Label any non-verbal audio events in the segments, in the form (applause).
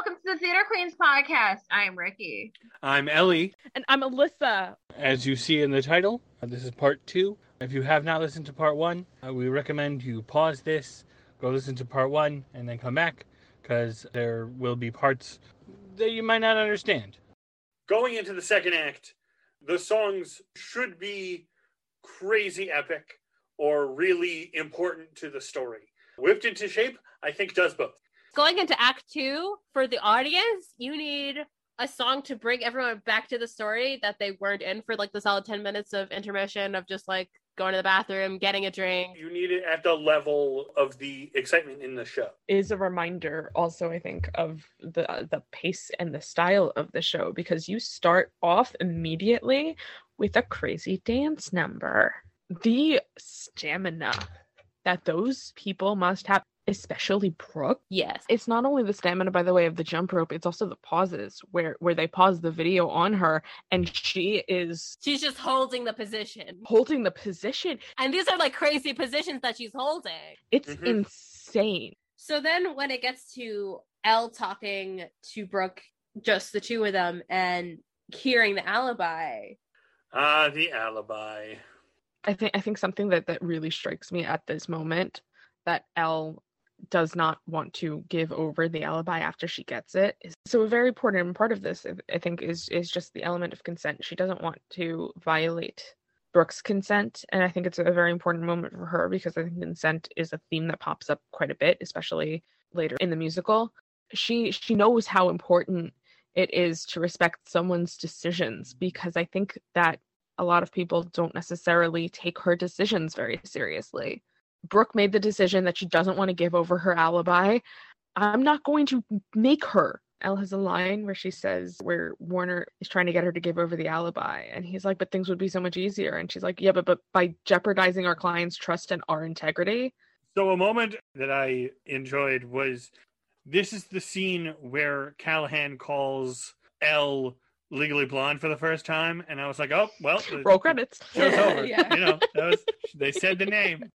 welcome to the Theater Queens podcast. I'm Rikki. I'm Ellie. And I'm Elissa. As you see in the title, uh, this is part two. If you have not listened to part one, uh, we recommend you pause this, go listen to part one, and then come back because there will be parts that you might not understand. Going into the second act, the songs should be crazy epic or really important to the story. Whipped into Shape, I think, does both. Going into act two, for the audience, you need a song to bring everyone back to the story that they weren't in for like the solid 10 minutes of intermission of just like going to the bathroom, getting a drink. You need it at the level of the excitement in the show. Is a reminder also I think of the uh, the pace and the style of the show because you start off immediately with a crazy dance number. The stamina that those people must have especially Brooke. Yes. It's not only the stamina by the way of the jump rope, it's also the pauses where where they pause the video on her and she is She's just holding the position. holding the position. And these are like crazy positions that she's holding. It's Mhm. insane. So then when it gets to Elle talking to Brooke, just the two of them, and hearing the alibi, Ah, the alibi. I think I think something that that really strikes me at this moment that Elle does not want to give over the alibi after she gets it. So a very important part of this, I- think, is is just the element of consent. She doesn't want to violate Brooke's consent, and I think it's a very important moment for her because I think consent is a theme that pops up quite a bit, especially later in the musical. She she knows how important it is to respect someone's decisions because I think that a lot of people don't necessarily take her decisions very seriously. Brooke made the decision that she doesn't want to give over her alibi. I'm not going to make her. Elle has a line where she says, where Warner is trying to get her to give over the alibi. And he's like, but things would be so much easier. And she's like, yeah, but, but by jeopardizing our client's trust and our integrity. So a moment that I enjoyed was this is the scene where Callahan calls Elle legally blonde for the first time, and I was like, oh well, Roll credits. show's over. (laughs) yeah. You know, that was they said the name.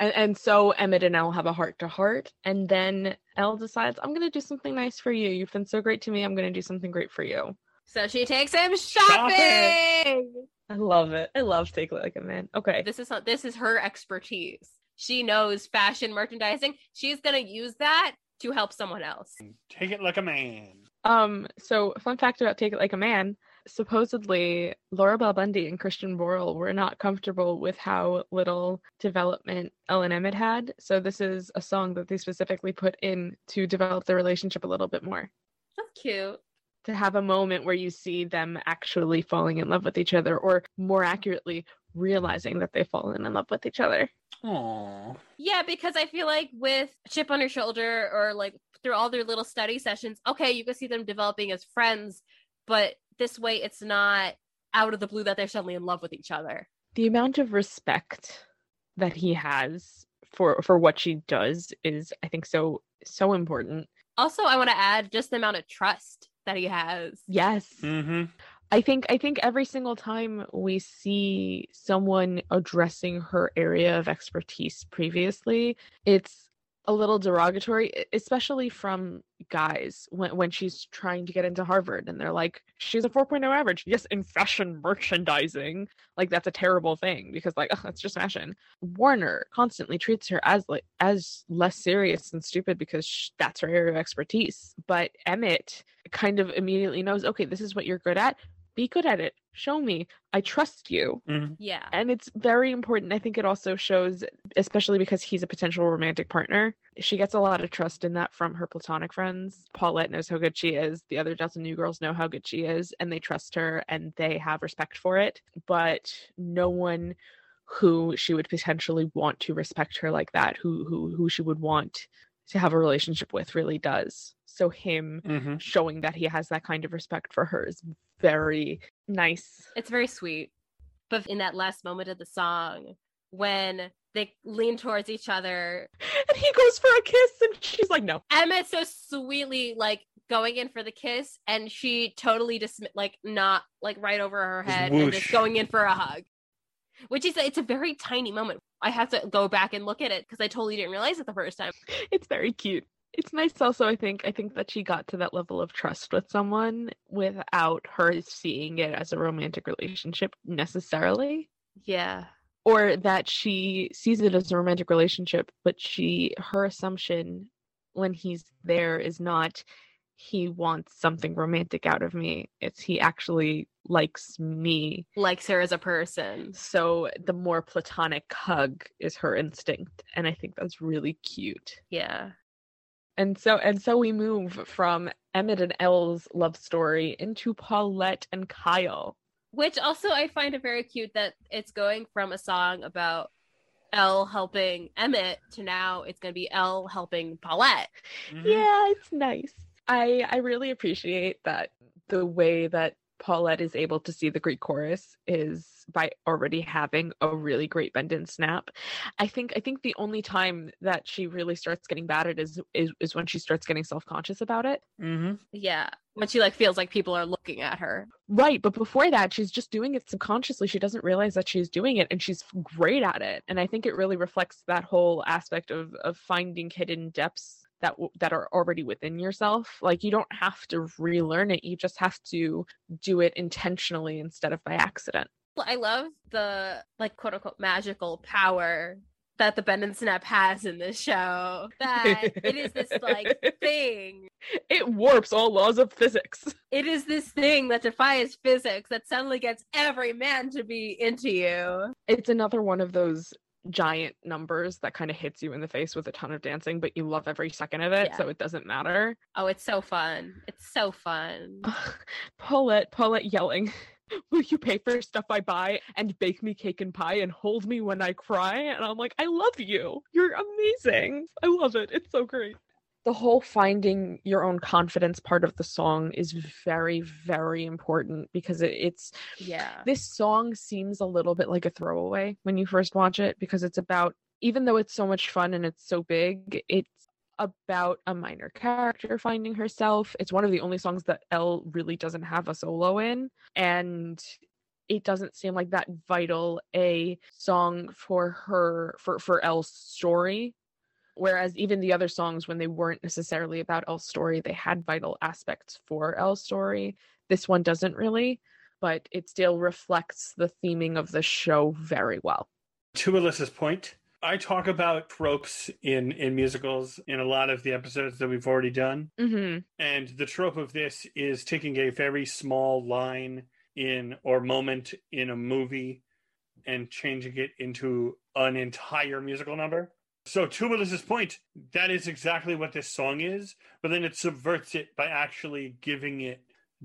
And, and so Emmett and Elle have a heart to heart. And then Elle decides, I'm going to do something nice for you. You've been so great to me. I'm going to do something great for you. so she takes him Shopping! shopping. I love it. I love Take It Like a Man. Okay. This is this is her expertise. She knows fashion merchandising. She's gonna use that to help someone else. Take it like a man. Um, so fun fact about Take It Like a Man, supposedly Laura Bell Bundy and Christian Borle were not comfortable with how little development Ellen Emmett had. So this is a song that they specifically put in to develop the relationship a little bit more. That's cute. To have a moment where you see them actually falling in love with each other, or more accurately, realizing that they've fallen in love with each other. Aww. Yeah, because I feel like with chip on her shoulder or like through all their little study sessions, okay, you can see them developing as friends, but this way it's not out of the blue that they're suddenly in love with each other. the amount of respect that he has for for what she does is i think so so important Also, I want to add just the amount of trust that he has. yes Mm-hmm. i think i think every single time we see someone addressing her area of expertise previously it's a little derogatory especially from guys when, when she's trying to get into harvard and they're like she's a 4.0 average. Yes in fashion merchandising like that's a terrible thing because like (laughs) that's just fashion. Warner constantly treats her as like as less serious and stupid because sh- that's her area of expertise but emmett kind of immediately knows okay this is what you're good at be good at it. Show me. I trust you. Mm-hmm. Yeah. and it's very important. I think it also shows especially because he's a potential romantic partner she gets a lot of trust in that from her platonic friends. Paulette knows how good she is. The other dozen new girls know how good she is and they trust her and they have respect for it. But no one who she would potentially want to respect her like that who who who she would want to have a relationship with really does so him Mm-hmm. showing that he has that kind of respect for her is very nice It's very sweet. But in that last moment of the song, when they lean towards each other, and he goes for a kiss and she's like no Emma's so sweetly like going in for the kiss, and she totally just like not like right over her Just head and just going in for a hug. Which is it's a very tiny moment. I have to go back and look at it because I totally didn't realize it the first time. it's very cute it's nice also i think i think that she got to that level of trust with someone without her seeing it as a romantic relationship necessarily Yeah. or that she sees it as a romantic relationship but she her assumption when he's there is not he wants something romantic out of me it's he actually likes me Likes her as a person. so the more platonic hug is her instinct and i think that's really cute Yeah. and so and so we move from emmett and elle's love story into paulette and kyle Which also I find it very cute that it's going from a song about Elle helping Emmett to now it's going to be Elle helping Paulette. Mhm. yeah it's nice i i really appreciate that the way that paulette is able to see the greek chorus is by already having a really great bend and snap i think i think the only time that she really starts getting bad at is is, is when she starts getting self-conscious about it Mhm. Yeah. When she like feels like people are looking at her. right but before that she's just doing it subconsciously she doesn't realize that she's doing it and she's great at it and i think it really reflects that whole aspect of of finding hidden depths that w- that are already within yourself like you don't have to relearn it you just have to do it intentionally instead of by accident I love the like quote unquote magical power that the Bend and Snap has in this show. That it is this like (laughs) thing. it warps all laws of physics (laughs) It is this thing that defies physics that suddenly gets every man to be into you. it's another one of those giant numbers that kind of hits you in the face with a ton of dancing but you love every second of it Yeah. so it doesn't matter Oh, it's so fun. It's so fun. Paulette, Paulette yelling, (laughs) Will you pay for stuff I buy and bake me cake and pie and hold me when I cry? And I'm like, I love you. You're amazing. I love it. It's so great. The whole finding your own confidence part of the song is very, very important because it, it's Yeah. this song seems a little bit like a throwaway when you first watch it because it's about even though it's so much fun and it's so big it's about a minor character finding herself it's one of the only songs that Elle really doesn't have a solo in and it doesn't seem like that vital a song for her for for Elle's story whereas even the other songs when they weren't necessarily about Elle's story they had vital aspects for Elle's story this one doesn't really but it still reflects the theming of the show very well. To Elissa's point, I talk about tropes in in musicals in a lot of the episodes that we've already done. Mm-hmm. And the trope of this is taking a very small line in or moment in a movie and changing it into an entire musical number. So to Melissa's point, that is exactly what this song is, but then it subverts it by actually giving it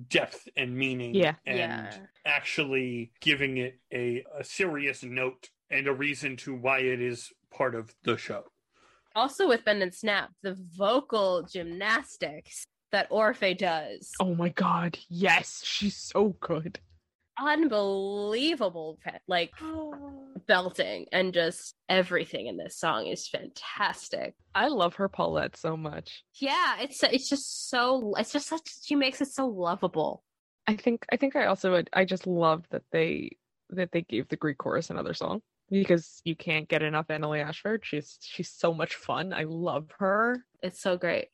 depth and meaning Yeah. and Yeah. actually giving it a, a serious note and a reason to why it is part of the show. Also with Bend and Snap, the vocal gymnastics that Orfeh does. Oh my god, yes, she's so good. Unbelievable fe- like oh. belting and just everything in this song is fantastic. I love her Paulette so much. Yeah, it's it's just so it's just such she makes it so lovable. I think I think I also would I just love that they that they gave the Greek chorus another song because you can't get enough Annaleigh Ashford. She's she's so much fun. I love her. It's so great.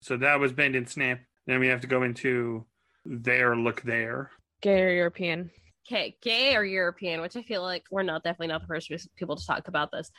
So that was Bend and Snap. Then we have to go into There Look There. Gay or European. Okay, gay or European, which I feel like we're not definitely not the first people to talk about this.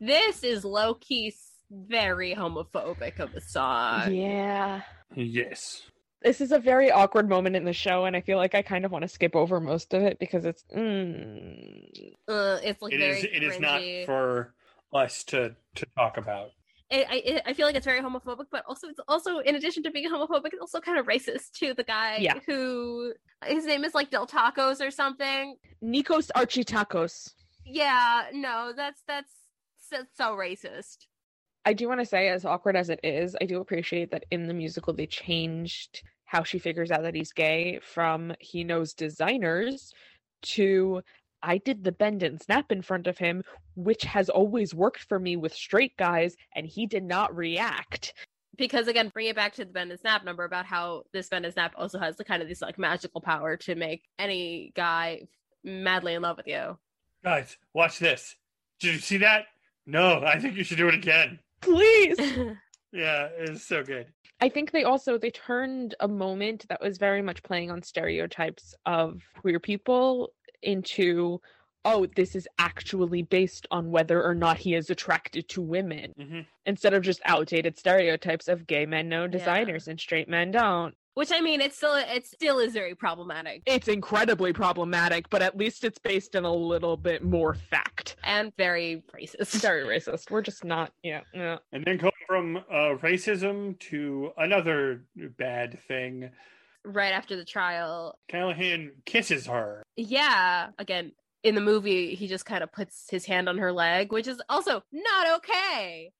This is low key very homophobic of a song. yeah. Yes. This is a very awkward moment in the show, and I feel like I kind of want to skip over most of it because it's mm, Uh, it's like It very is it is not for us to to talk about. I, I I feel like it's very homophobic, but also it's also in addition to being homophobic, it's also kind of racist to the guy Yeah. who his name is like Del Tacos or something. Nikos Argitakos. Yeah, no, that's that's so, so racist. I do want to say, as awkward as it is, I do appreciate that in the musical they changed how she figures out that he's gay from he knows designers to I did the bend and snap in front of him, which has always worked for me with straight guys, and he did not react. Because again, bring it back to the Bend and Snap number about how this Bend and Snap also has the kind of this like magical power to make any guy madly in love with you. Guys, watch this. Did you see that? No, I think you should do it again. Please. (laughs) Yeah, it's so good. I think they also they turned a moment that was very much playing on stereotypes of queer people into oh this is actually based on whether or not he is attracted to women hmm instead of just outdated stereotypes of gay men know Yeah. designers and straight men don't. Which I mean, it's still it still is very problematic It's incredibly problematic, but at least it's based in a little bit more fact. and very racist. Very racist. We're just not yeah, yeah. And then going from uh, racism to another bad thing, Right after the trial, Callahan kisses her. yeah. Again, in the movie, he just kind of puts his hand on her leg, which is also not okay.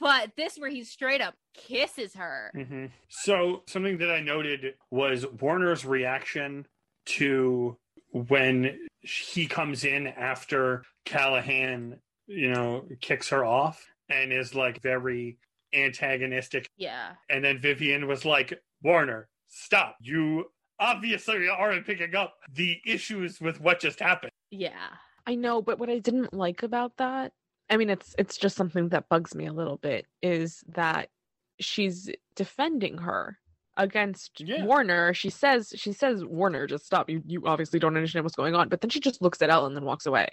But this, where he straight up kisses her, hmm So something that I noted was Warner's reaction to when he comes in after Callahan, you know, kicks her off and is like very antagonistic. yeah. And then Vivian was like, Warner, stop. You obviously aren't picking up the issues with what just happened. Yeah. I know, but what I didn't like about that, I mean, it's it's just something that bugs me a little bit, is that she's defending her against Yeah. Warner. She says she says Warner, just stop. You you obviously don't understand what's going on. But then she just looks at Ellen and then walks away.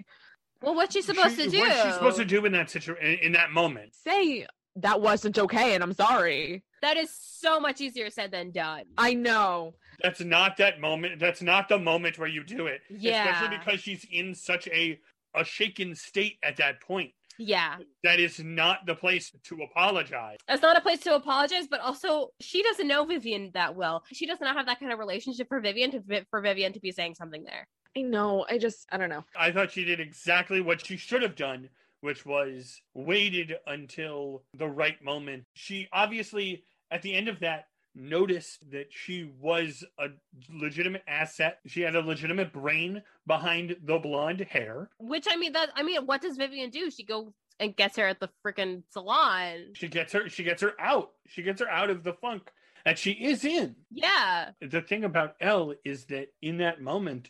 Well, what's she supposed She- to do? What's she supposed to do in that situation, in, in that moment? Say that wasn't okay, and I'm sorry. That is so much easier said than done. I know. That's not that moment. That's not the moment where you do it. Yeah. Especially because she's in such a a shaken state at that point. Yeah. That is not the place to apologize. That's not a place to apologize, but also she doesn't know Vivian that well. She does not have that kind of relationship for Vivian to for Vivian to be saying something there. I know. I just I don't know. I thought she did exactly what she should have done, which was waited until the right moment. She obviously, at the end of that, noticed that she was a legitimate asset. She had a legitimate brain behind the blonde hair. Which I mean that I mean, what does Vivian do? She goes and gets her at the freaking salon. She gets her. She gets her out. She gets her out of the funk that she is in. Yeah. the thing about Elle is that in that moment,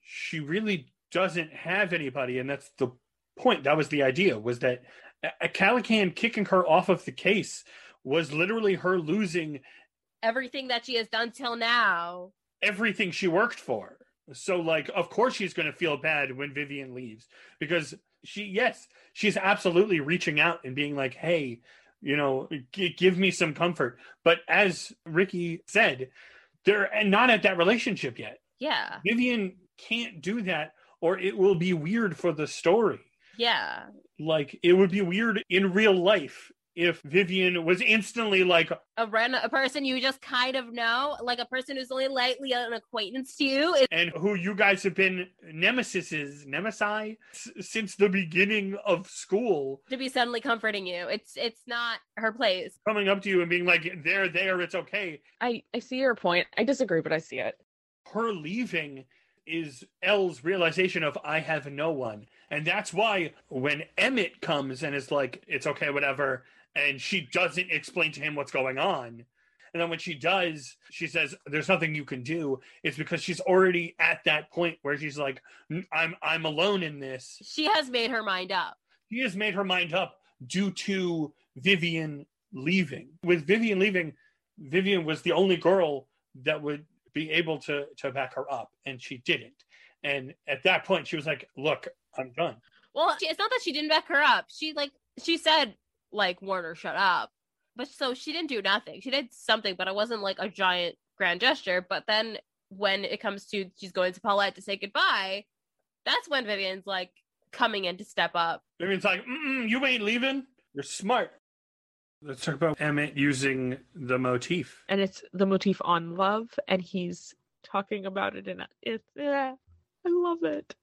she really doesn't have anybody, and that's the point. That was the idea. Was that a Callahan kicking her off of the case was literally her losing Everything that she has done till now. everything she worked for. So, like, of course, she's going to feel bad when Vivian leaves because she, yes, she's absolutely reaching out and being like, hey, you know, g- give me some comfort. But as Rikki said, they're not at that relationship yet. Yeah. Vivian can't do that, or it will be weird for the story. Yeah. Like, it would be weird in real life if Vivian was instantly like, A random a person you just kind of know, like a person who's only lightly an acquaintance to you, is and who you guys have been nemesises, nemesi, s- since the beginning of school, to be suddenly comforting you. It's it's not her place. coming up to you and being like, they're there, it's okay. I I see your point. I disagree, but I see it. Her leaving is Elle's realization of, I have no one. And that's why when Emmett comes and is like, it's okay, whatever, and she doesn't explain to him what's going on. And then when she does, she says, "There's nothing you can do." It's because she's already at that point where she's like, "I'm I'm alone in this." She has made her mind up. she has made her mind up due to Vivian leaving. With Vivian leaving, Vivian was the only girl that would be able to to back her up, and she didn't. And at that point, she was like, "Look, I'm done." Well, it's not that she didn't back her up. She like she said like Warner, shut up. But so she didn't do nothing. She did something, but it wasn't like a giant grand gesture. But then when it comes to she's going to Paulette to say goodbye, that's when Vivian's like coming in to step up. Vivian's like, Mm-mm, "You ain't leaving. You're smart." Let's talk about Emmett using the motif. And it's the motif on love, and he's talking about it, and it's yeah, I love it.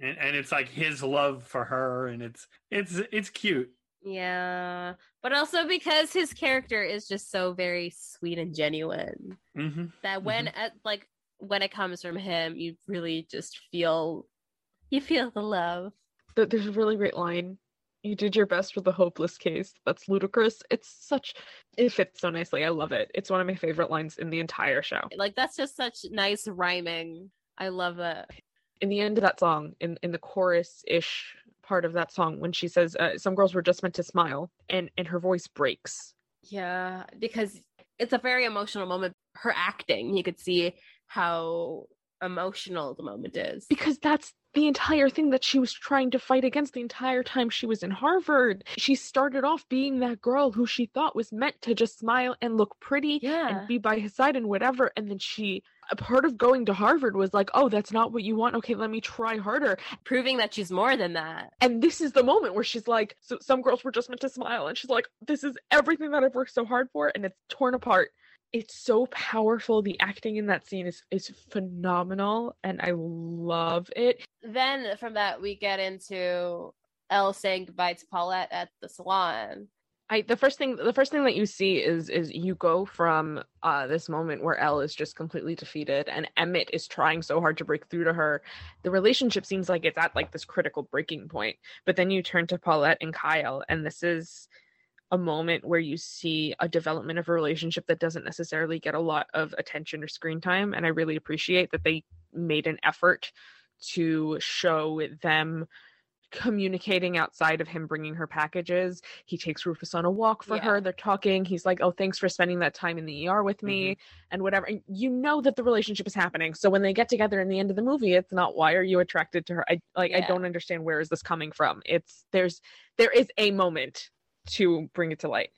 And, and it's like his love for her, and it's it's it's cute. Yeah. But also because his character is just so very sweet and genuine hmm that when at like when it comes from him, you really just feel you feel the love. Th- There's a really great line. You did your best with the hopeless case. That's ludicrous. It's such it fits so nicely. I love it. It's one of my favorite lines in the entire show. Like that's just such nice rhyming. I love it. in the end of that song, in in the chorus ish part of that song, when she says, uh, "Some girls were just meant to smile," and and her voice breaks, Yeah, because it's a very emotional moment. Her acting, you could see how emotional the moment is. because that's the entire thing that she was trying to fight against the entire time she was in Harvard. She started off being that girl who she thought was meant to just smile and look pretty Yeah. and be by his side and whatever. And then she, a part of going to Harvard was like, oh, that's not what you want. Okay, let me try harder. Proving that she's more than that. And this is the moment where she's like, so some girls were just meant to smile. And she's like, this is everything that I've worked so hard for. And it's torn apart. It's so powerful. The acting in that scene is, is phenomenal. And I love it. Then from that, we get into Elle saying goodbye to Paulette at the salon. I the first thing the first thing that you see is is you go from uh this moment where Elle is just completely defeated and Emmett is trying so hard to break through to her. The relationship seems like it's at like this critical breaking point. But then you turn to Paulette and Kyle and this is a moment where you see a development of a relationship that doesn't necessarily get a lot of attention or screen time and I really appreciate that they made an effort to show them communicating outside of him bringing her packages. He takes Rufus on a walk for Yeah. her. They're talking. He's like, "Oh, thanks for spending that time in the ER with me and whatever." And you know that the relationship is happening. So when they get together in the end of the movie, it's not why are you attracted to her? I like I don't understand where is this coming from. It's there's there is a moment to bring it to light.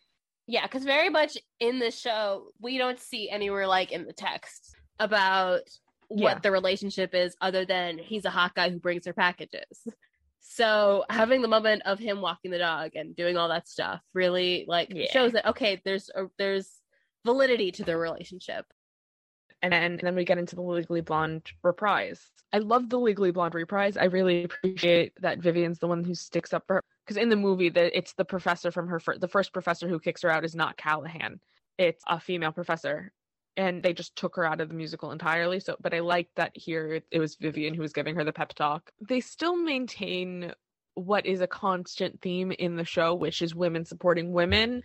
Yeah, because very much in the show, we don't see anywhere like in the text about Yeah. what the relationship is other than he's a hot guy who brings her packages. So having the moment of him walking the dog and doing all that stuff really like Yeah. shows that okay, there's a, there's validity to their relationship. and then, and then we get into the Legally Blonde reprise. I love the Legally Blonde reprise. I really appreciate that Vivian's the one who sticks up for her because in the movie, that it's the professor from her fir- the first professor who kicks her out is not Callahan. It's a female professor, and they just took her out of the musical entirely. So, but I like that here it, it was Vivian who was giving her the pep talk. They still maintain what is a constant theme in the show, which is women supporting women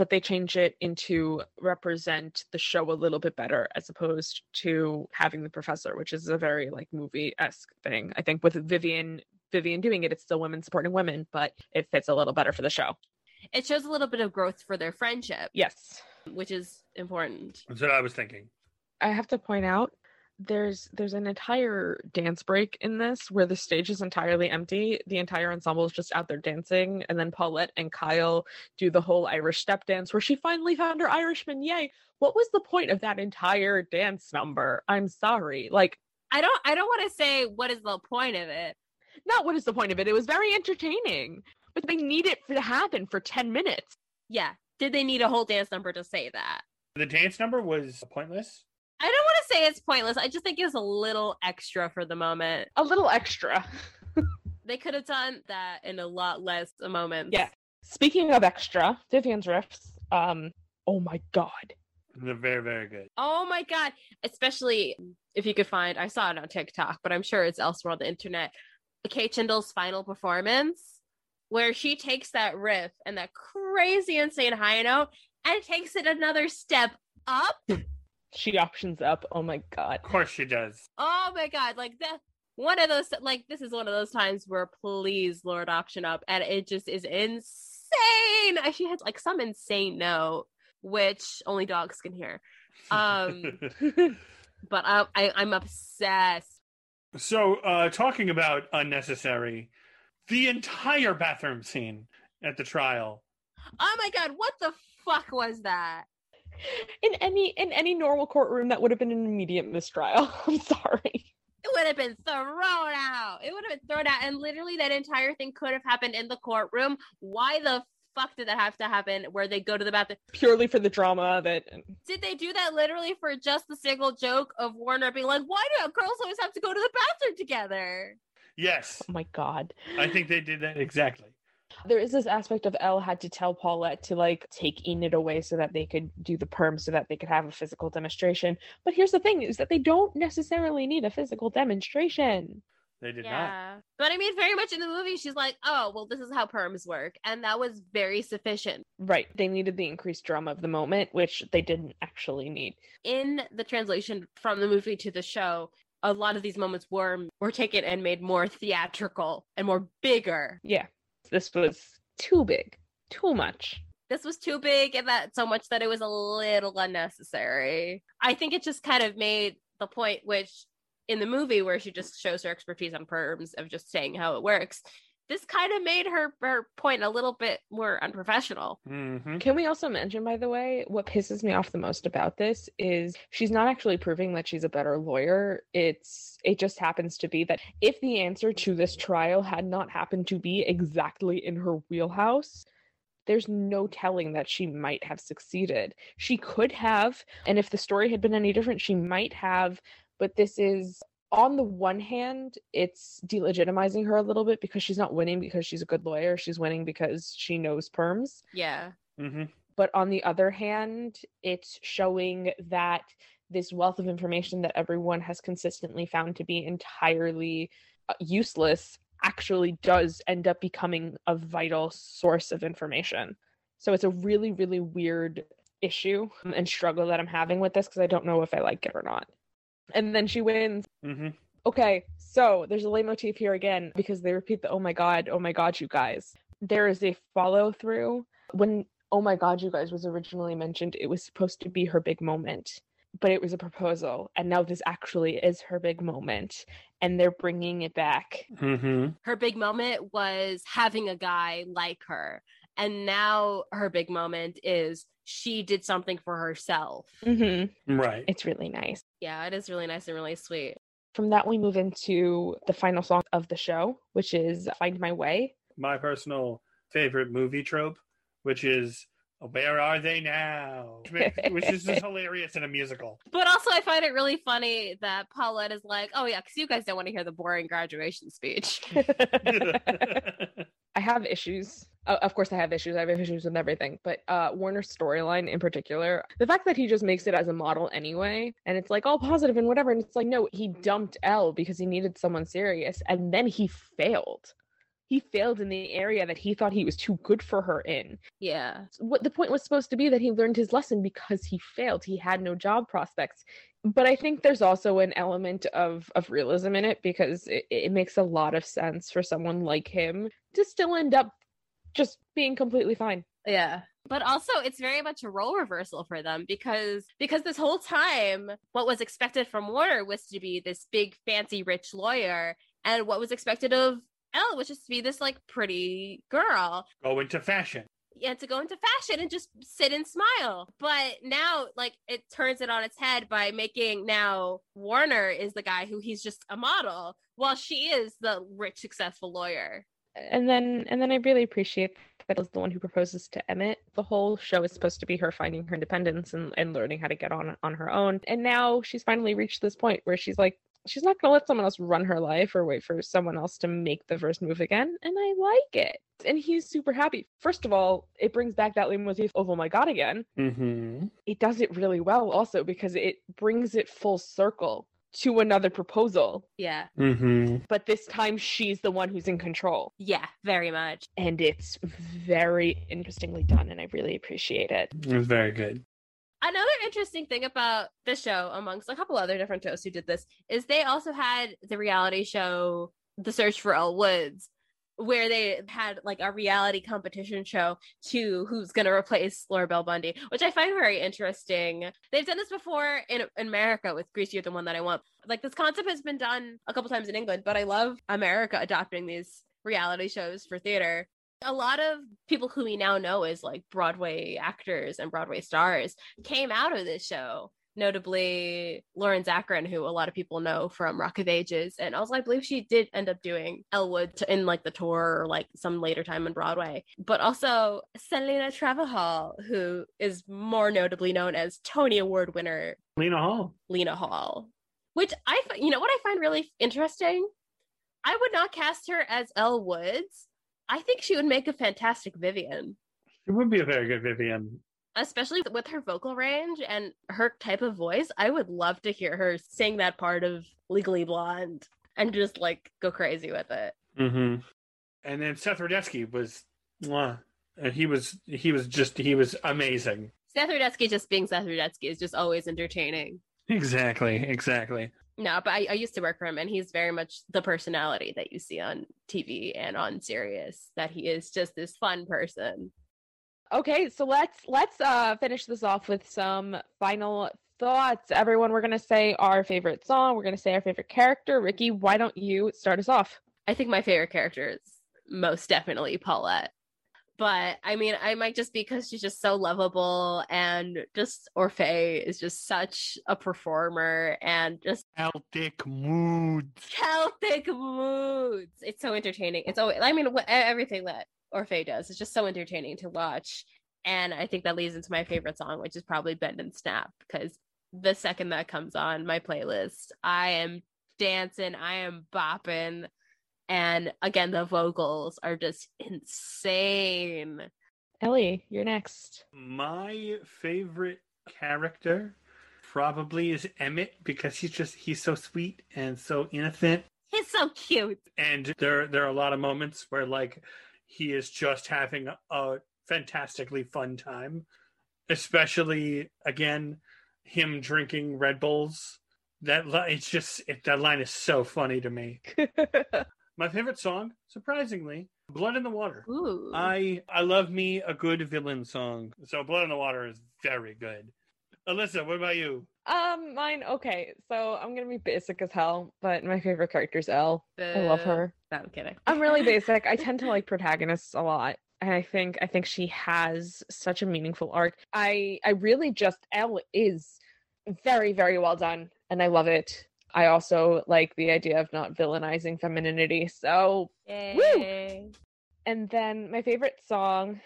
but they change it into represent the show a little bit better as opposed to having the professor which is a very like movie-esque thing i think with vivian vivian doing it it's still women supporting women but it fits a little better for the show. It shows a little bit of growth for their friendship, yes. Which is important. That's what I was thinking. i have to point out there's there's an entire dance break in this where the stage is entirely empty. The entire ensemble is just out there dancing and then paulette and kyle do the whole irish step dance where she finally found her irishman. Yay. What was the point of that entire dance number? I'm sorry. Like I don't I don't want to say what is the point of it. Not what is the point of it it was very entertaining but they need it for, to happen for 10 minutes Yeah. Did they need a whole dance number to say that? The dance number was pointless. I don't want to say it's pointless. I just think it was a little extra for the moment. a little extra (laughs) They could have done that in a lot less moments. yeah speaking of extra vivian's riffs um oh my god They're very, very good. Oh my god. Especially if you could find I saw it on TikTok, but I'm sure it's elsewhere on the internet. Kate Shindle's final performance, where she takes that riff and that crazy insane high note and takes it another step up. she options up oh my god Of course she does. Oh my god, like that one of those like this is one of those times where please Lord option up and it just is insane. She has like some insane note which only dogs can hear. Um (laughs) but I, I I'm obsessed. So, uh, talking about unnecessary, the entire bathroom scene at the trial. Oh my god, what the fuck was that? in any in any normal courtroom that would have been an immediate mistrial (laughs) i'm sorry It would have been thrown out. It would have been thrown out, and literally that entire thing could have happened in the courtroom. Why the fuck did that have to happen? Where they go to the bathroom? purely for the drama of it? Did they do that literally for just the single joke of Warner being like, "Why do girls always have to go to the bathroom together?" Yes, oh my god I think they did that exactly. there is this aspect of Elle had to tell Paulette to like take Enid away so that they could do the perm so that they could have a physical demonstration. But here's the thing is that they don't necessarily need a physical demonstration. They did not. but I mean, very much in the movie, she's like, "Oh, well, this is how perms work," and that was very sufficient. Right. They needed the increased drama of the moment, which they didn't actually need. in the translation from the movie to the show, a lot of these moments were were taken and made more theatrical and more bigger. Yeah. This was too big. Too much. this was too big and that so much that it was a little unnecessary. I think it just kind of made the point, which in the movie where she just shows her expertise on perms of just saying how it works, this kind of made her her point a little bit more unprofessional. Mm-hmm. Can we also mention, by the way, what pisses me off the most about this is she's not actually proving that she's a better lawyer. It's it just happens to be that if the answer to this trial had not happened to be exactly in her wheelhouse, there's no telling that she might have succeeded. She could have, and if the story had been any different, she might have, but this is on the one hand, it's delegitimizing her a little bit because she's not winning because she's a good lawyer. She's winning because she knows perms. Yeah. Mm-hmm. But on the other hand, it's showing that this wealth of information that everyone has consistently found to be entirely uh, useless actually does end up becoming a vital source of information. So it's a really, really weird issue and struggle that I'm having with this because I don't know if I like it or not. And then she wins. Mm-hmm. Okay, so there's a leitmotif here again because they repeat the oh my god, oh my god, you guys. There is a follow through. When oh my god, you guys was originally mentioned, it was supposed to be her big moment, but it was a proposal. And now this actually is her big moment. And they're bringing it back. Mm-hmm. Her big moment was having a guy like her. And now her big moment is she did something for herself. hmm Right. It's really nice. Yeah, it is really nice and really sweet. From that, we move into the final song of the show, which is Find My Way. My personal favorite movie trope, which is "Where are they now?" Which (laughs) which is just hilarious in a musical. But also, I find it really funny that Paulette is like, oh, yeah, because you guys don't want to hear the boring graduation speech. (laughs) (laughs) I have issues. Uh, of course, I have issues. I have issues with everything. But uh, Warner's storyline in particular, the fact that he just makes it as a model anyway, and it's like all positive and whatever. And it's like, no, he dumped Elle because he needed someone serious. And then he failed. He failed in the area that he thought he was too good for her in. yeah. What the point was supposed to be that he learned his lesson because he failed. He had no job prospects. But I think there's also an element of of realism in it because it, it makes a lot of sense for someone like him to still end up just being completely fine. Yeah. But also it's very much a role reversal for them because because this whole time what was expected from Warner was to be this big fancy rich lawyer and what was expected of Elle was just to be this like pretty girl Go into fashion. Yeah, to go into fashion and just sit and smile. But now, like, it turns it on its head by making now Warner is the guy who he's just a model, while she is the rich, successful lawyer. And then and then I really appreciate that is the one who proposes to Emmett. The whole show is supposed to be her finding her independence and, and learning how to get on on her own. And now she's finally reached this point where she's like she's not gonna let someone else run her life or wait for someone else to make the first move again. And I like it. And he's super happy. First of all, it brings back that leitmotif of oh my god again. Mm-hmm. It does it really well also because it brings it full circle to another proposal. Yeah. Mm-hmm. But this time she's the one who's in control. Yeah, very much. and it's very interestingly done and i really appreciate it It was very good. Another interesting thing about the show, amongst a couple other different shows who did this, is they also had the reality show, The Search for Elle Woods, where they had like a reality competition show to who's going to replace Laura Bell Bundy, which I find very interesting. They've done this before in, in America with Grease, the One That I Want. Like this concept has been done a couple times in England, but I love America adopting these reality shows for theater. A lot of people who we now know as like Broadway actors and Broadway stars came out of this show. Notably, Lauren Zakrin, who a lot of people know from Rock of Ages, and also I believe she did end up doing Elwood in like the tour or like some later time in Broadway. But also Celina Carvajal, who is more notably known as Tony Award winner Lena Hall. Lena Hall, which I, you know, what I find really interesting. I would not cast her as Elle Woods. I think she would make a fantastic Vivian, It would be a very good Vivian. especially with her vocal range and her type of voice. I would love to hear her sing that part of Legally Blonde and just like go crazy with it. Mm-hmm. And then Seth Rudetsky was, mwah. and he was he was just he was amazing. Seth Rudetsky just being Seth Rudetsky is just always entertaining. Exactly, exactly. No, but I, I used to work for him, and he's very much the personality that you see on TV and on Sirius. That he is just this fun person. Okay, so let's let's uh finish this off with some final thoughts. Everyone, we're gonna say our favorite song. We're gonna say our favorite character. Rikki, why don't you start us off? I think my favorite character is most definitely Paulette. But I mean, I might just because she's just so lovable and just Orfeh is just such a performer and just Celtic moods. Celtic moods. It's so entertaining. It's always, I mean, everything that Orfeh does is just so entertaining to watch. And I think that leads into my favorite song, which is probably Bend and Snap, because the second that comes on my playlist, I am dancing, I am bopping. And again, the vocals are just insane. Ellie, you're next. My favorite character probably is Emmett because he's just he's so sweet and so innocent. He's so cute. And there there are a lot of moments where like he is just having a, a fantastically fun time. Especially again, him drinking Red Bulls. That li- it's just it, that line is so funny to me. (laughs) My favorite song, surprisingly, Blood in the Water. Ooh. I I love me a good villain song. So Blood in the Water is very good. Elissa, what about you? um, mine. Okay, so I'm gonna be basic as hell, but my favorite character is Elle. I love her. No, I'm kidding. I'm really (laughs) basic. I tend to like protagonists a lot. And I think I think she has such a meaningful arc. I I really just Elle is very very well done and I love it. I also like the idea of not villainizing femininity. So, Yay. and then my favorite song,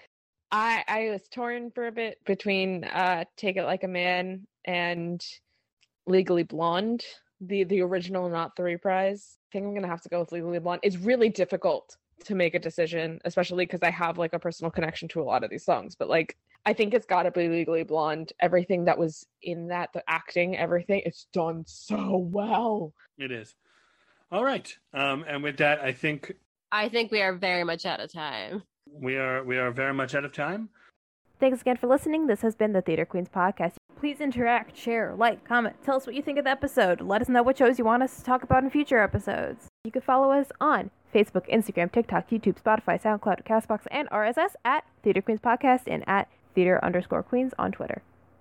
I I was torn for a bit between uh Take It Like a Man and Legally Blonde, the the original not the reprise. I think I'm to have to go with Legally Blonde. It's really difficult to make a decision, especially because I have like a personal connection to a lot of these songs, but like I think it's got to be Legally Blonde. Everything that was in that, the acting, everything, it's done so well. It is. All right. Um, and with that, I think I think we are very much out of time. we are we are very much out of time. Thanks again for listening. This has been the Theater Queens podcast. Please interact, share, like, comment, tell us what you think of the episode. Let us know what shows you want us to talk about in future episodes. You can follow us on Facebook, Instagram, TikTok, YouTube, Spotify, SoundCloud, Castbox, and RSS at Theater Queens Podcast and at Theater underscore Queens on Twitter.